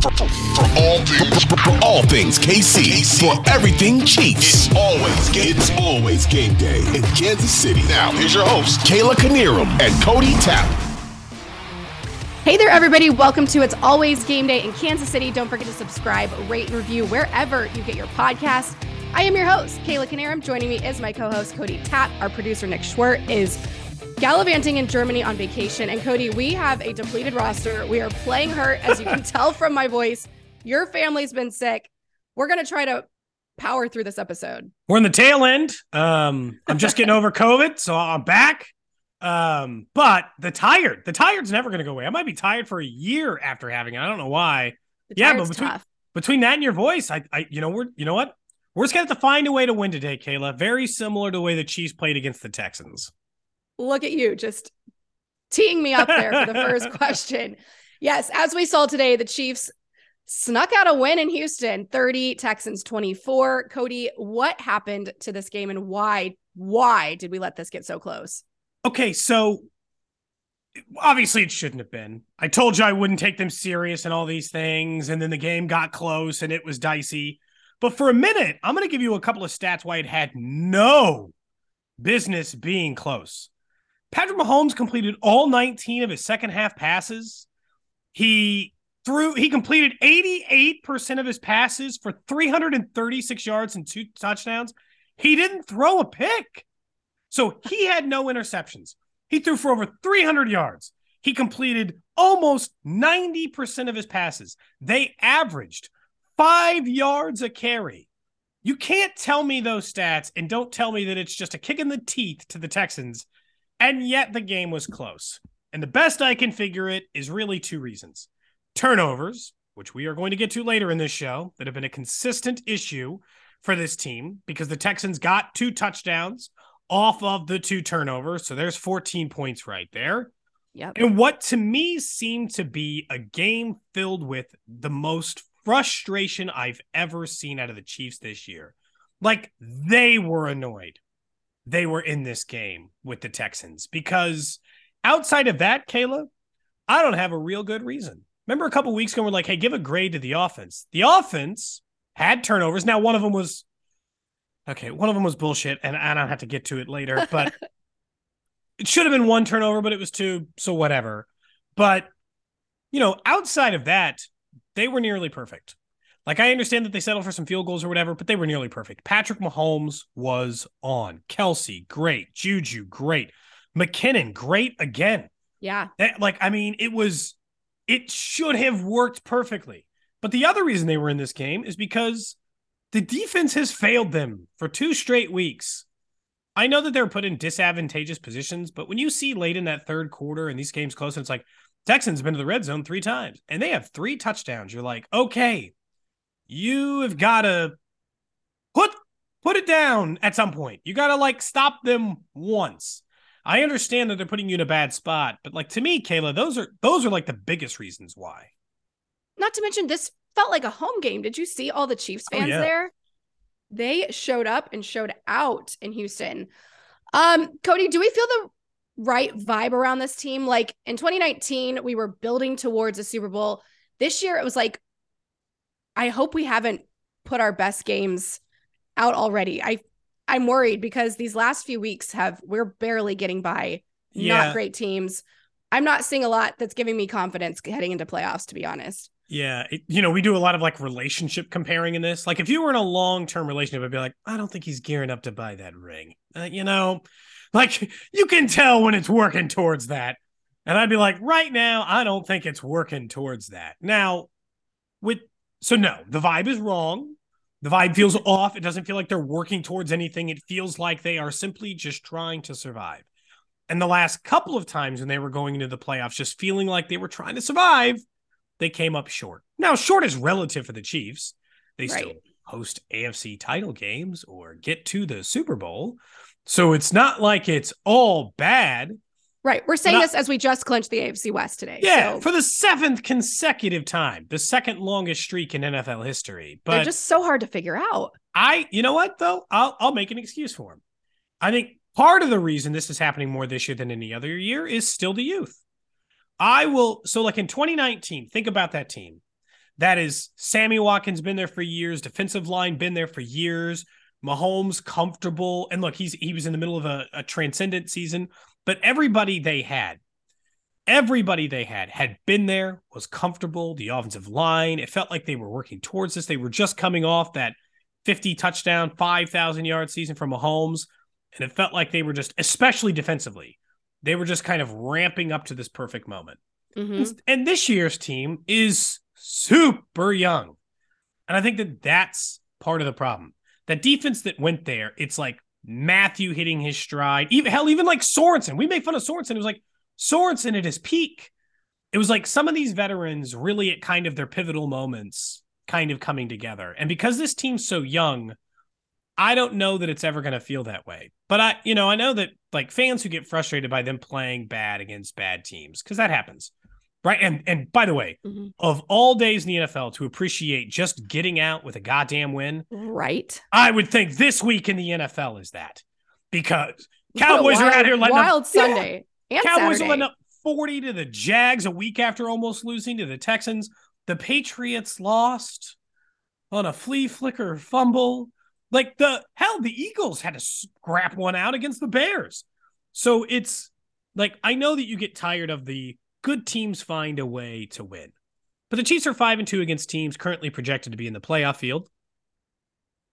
For, for all things, for all things KC, for everything Chiefs. It's always game. It's always game day in Kansas City. Now here's your host Kayla Knierim and Cody Tapp. Hey there, everybody. Welcome to It's Always Game Day in Kansas City. Don't forget to subscribe, rate, and review wherever you get your podcast. I am your host, Kayla Knierim. Joining me is my co host, Cody Tapp. Our producer, Nick Schwerdt, is gallivanting in Germany on vacation. And Cody, we have a depleted roster. We are playing hurt, as you can tell from my voice. Your family's been sick. We're going to try to power through this episode. We're in the tail end. Um, I'm just getting over COVID, so I'm back. Um, but the tired, the tired's never going to go away. I might be tired for a year after having it. I don't know why. The yeah, but between, tough. between that and your voice, I, I, you know, we're, you know what? We're just going to have to find a way to win today, Kayla. Very similar to the way the Chiefs played against the Texans. Look at you just teeing me up there for the first question. Yes, as we saw today, the Chiefs snuck out a win in Houston, 30 Texans 24. Cody, what happened to this game and why why did we let this get so close? Okay, so obviously it shouldn't have been. I told you I wouldn't take them serious and all these things, and then the game got close and it was dicey. But for a minute, I'm going to give you a couple of stats why it had no business being close. Patrick Mahomes completed all 19 of his second half passes. He threw he completed 88% of his passes for 336 yards and two touchdowns. He didn't throw a pick. So he had no interceptions. He threw for over 300 yards. He completed almost 90% of his passes. They averaged five yards a carry. You can't tell me those stats and don't tell me that it's just a kick in the teeth to the Texans. And yet the game was close. And the best I can figure it is really two reasons turnovers, which we are going to get to later in this show, that have been a consistent issue for this team because the Texans got two touchdowns off of the two turnovers. So there's 14 points right there. Yep. And what to me seemed to be a game filled with the most frustration I've ever seen out of the Chiefs this year. Like they were annoyed. They were in this game with the Texans because outside of that, Kayla, I don't have a real good reason. Remember a couple weeks ago, we're like, hey, give a grade to the offense. The offense had turnovers. Now, one of them was okay, one of them was bullshit, and I don't have to get to it later, but it should have been one turnover, but it was two, so whatever. But you know, outside of that, they were nearly perfect. Like I understand that they settled for some field goals or whatever, but they were nearly perfect. Patrick Mahomes was on. Kelce, great. Juju, great. McKinnon, great again. Yeah. That, like, I mean, it was, it should have worked perfectly. But the other reason they were in this game is because the defense has failed them for two straight weeks. I know that they're put in disadvantageous positions, but when you see late in that third quarter and these games close, and it's like Texans have been to the red zone three times and they have three touchdowns, you're like, okay, you have got to put put it down at some point. You got to like stop them once. I understand that they're putting you in a bad spot, but like to me, Kayla, those are those are like the biggest reasons why. Not to mention this felt like a home game. Did you see all the Chiefs Oh, fans yeah. there? They showed up and showed out in Houston. Um, Cody, do we feel the right vibe around this team? Like in 2019, we were building towards a Super Bowl. This year, it was like, I hope we haven't put our best games out already. I I'm worried because these last few weeks have we're barely getting by Yeah. not great teams. I'm not seeing a lot that's giving me confidence heading into playoffs, to be honest. Yeah, it, you know, we do a lot of like relationship comparing in this. Like, if you were in a long term relationship, I'd be like, I don't think he's gearing up to buy that ring. Uh, you know, like you can tell when it's working towards that. And I'd be like, right now, I don't think it's working towards that. Now, with so no, the vibe is wrong. The vibe feels off. It doesn't feel like they're working towards anything. It feels like they are simply just trying to survive. And the last couple of times when they were going into the playoffs, just feeling like they were trying to survive, they came up short. Now, short is relative for the Chiefs. They right. still host AFC title games or get to the Super Bowl. So it's not like it's all bad. Right. We're saying this as we just clinched the AFC West today. Yeah, so. for the seventh consecutive time, the second longest streak in NFL history. But they're just so hard to figure out. I, you know what though, I'll I'll make an excuse for him. I think part of the reason this is happening more this year than any other year is still the youth. I will. So, like in 2019, think about that team. That is Sammy Watkins been there for years. Defensive line been there for years. Mahomes comfortable, and look, he's he was in the middle of a, a transcendent season. But everybody they had, everybody they had had been there, was comfortable. The offensive line, it felt like they were working towards this. They were just coming off that 50 touchdown, 5,000 yard season from Mahomes. And it felt like they were just, especially defensively, they were just kind of ramping up to this perfect moment. Mm-hmm. And this year's team is super young. And I think that that's part of the problem. That defense that went there, it's like Mathieu hitting his stride. Even hell, even like Sorensen. We make fun of Sorensen. It was like Sorensen at his peak. It was like some of these veterans really at kind of their pivotal moments kind of coming together. And because this team's so young, I don't know that it's ever going to feel that way. But I, you know, I know that like fans who get frustrated by them playing bad against bad teams, because that happens. Right. And and by the way, mm-hmm. of all days in the NFL to appreciate just getting out with a goddamn win. Right. I would think this week in the NFL is that because Cowboys wild, are out here letting wild up, Sunday. Yeah, Cowboys Saturday. are letting up 40 to the Jags a week after almost losing to the Texans. The Patriots lost on a flea flicker fumble. Like the hell, the Eagles had to scrap one out against the Bears. So it's like I know that you get tired of the good teams find a way to win. But the Chiefs are 5 and 2 against teams currently projected to be in the playoff field.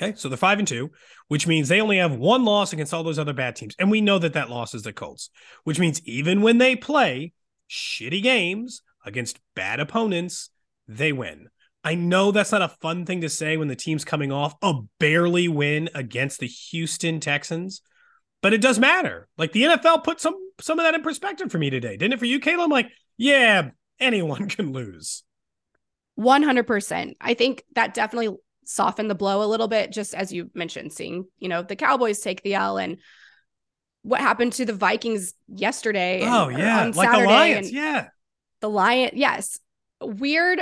Okay, so they're 5 and 2, which means they only have one loss against all those other bad teams. And we know that that loss is the Colts, which means even when they play shitty games against bad opponents, they win. I know that's not a fun thing to say when the team's coming off a barely win against the Houston Texans, but it does matter. Like the NFL put some some of that in perspective for me today, didn't it? For you, Kayla, I'm like, yeah, anyone can lose. 100%. I think that definitely softened the blow a little bit, just as you mentioned, seeing, you know, the Cowboys take the L and what happened to the Vikings yesterday. Oh, and, yeah. like Saturday the Lions. Yeah. The Lion. Yes. Weird.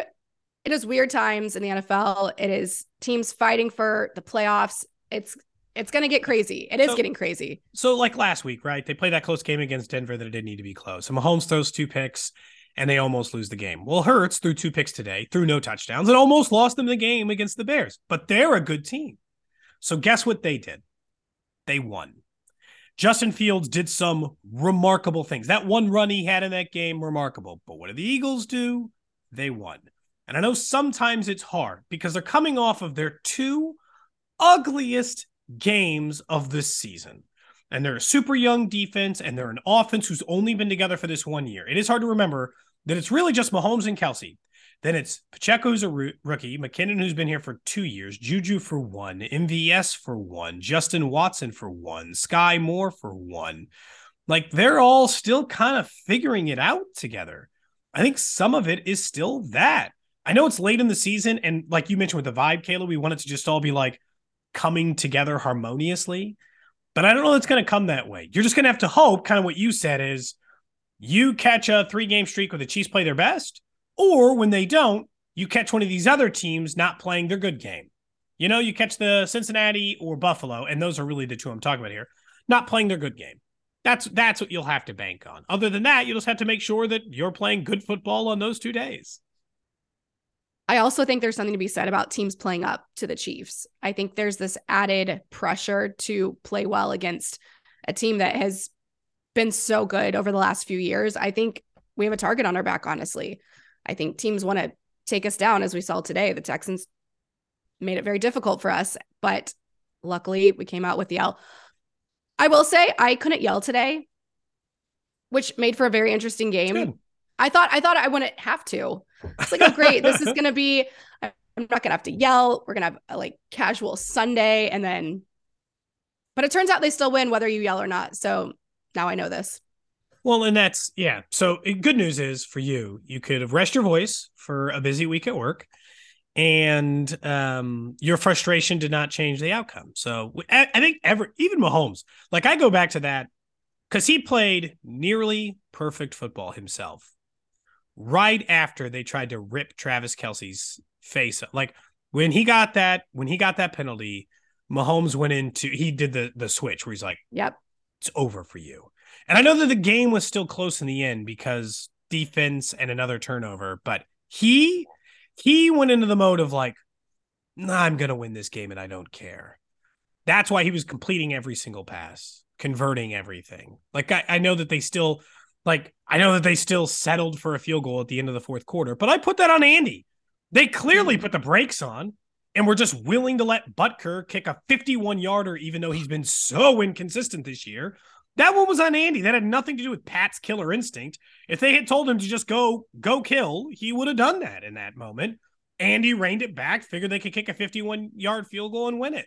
It is weird times in the NFL. It is teams fighting for the playoffs. It's it's going to get crazy. It is so, getting crazy. So, like last week, right? They played that close game against Denver that it didn't need to be close. So Mahomes throws two picks and they almost lose the game. Well, Hurts threw two picks today, threw no touchdowns, and almost lost them the game against the Bears. But they're a good team. So, guess what they did? They won. Justin Fields did some remarkable things. That one run he had in that game, remarkable. But what did the Eagles do? They won. And I know sometimes it's hard because they're coming off of their two ugliest games of this season. And they're a super young defense, and they're an offense who's only been together for this one year. It is hard to remember that it's really just Mahomes and Kelce. Then it's Pacheco, who's a rookie, McKinnon, who's been here for two years, Juju for one, MVS for one, Justin Watson for one, Skyy Moore for one. Like they're all still kind of figuring it out together. I think some of it is still that. I know it's late in the season, and like you mentioned with the vibe, Kayla, we want it to just all be like, coming together harmoniously. But I don't know it's going to come that way. You're just going to have to hope, kind of what you said is you catch a three game streak where the Chiefs play their best, or when they don't, you catch one of these other teams not playing their good game. You know, you catch the Cincinnati or Buffalo, and those are really the two I'm talking about here, not playing their good game. That's that's what you'll have to bank on. Other than that, you just have to make sure that you're playing good football on those two days. I also think there's something to be said about teams playing up to the Chiefs. I think there's this added pressure to play well against a team that has been so good over the last few years. I think we have a target on our back, honestly. I think teams want to take us down as we saw today. The Texans made it very difficult for us, but luckily we came out with the L. I will say I couldn't yell today, which made for a very interesting game. I thought I thought I wouldn't have to. It's like, oh great, this is gonna be. I'm not gonna have to yell. We're gonna have a like casual Sunday, and then. But it turns out they still win whether you yell or not. So now I know this. Well, and that's yeah. So good news is for you, you could have rest your voice for a busy week at work, and um, your frustration did not change the outcome. So I, I think ever even Mahomes, like I go back to that because he played nearly perfect football himself right after they tried to rip Travis Kelce's face up. Like when he got that, when he got that penalty, Mahomes went into he did the the switch where he's like, Yep, it's over for you. And I know that the game was still close in the end because defense and another turnover, but he he went into the mode of like, nah, I'm gonna win this game and I don't care. That's why he was completing every single pass, converting everything. Like I, I know that they still like, I know that they still settled for a field goal at the end of the fourth quarter, but I put that on Andy. They clearly mm-hmm. put the brakes on and we're just willing to let Butker kick a 51 yarder, even though he's been so inconsistent this year. That one was on Andy. That had nothing to do with Pat's killer instinct. If they had told him to just go, go kill, he would have done that in that moment. Andy reined it back, figured they could kick a 51 yard field goal and win it.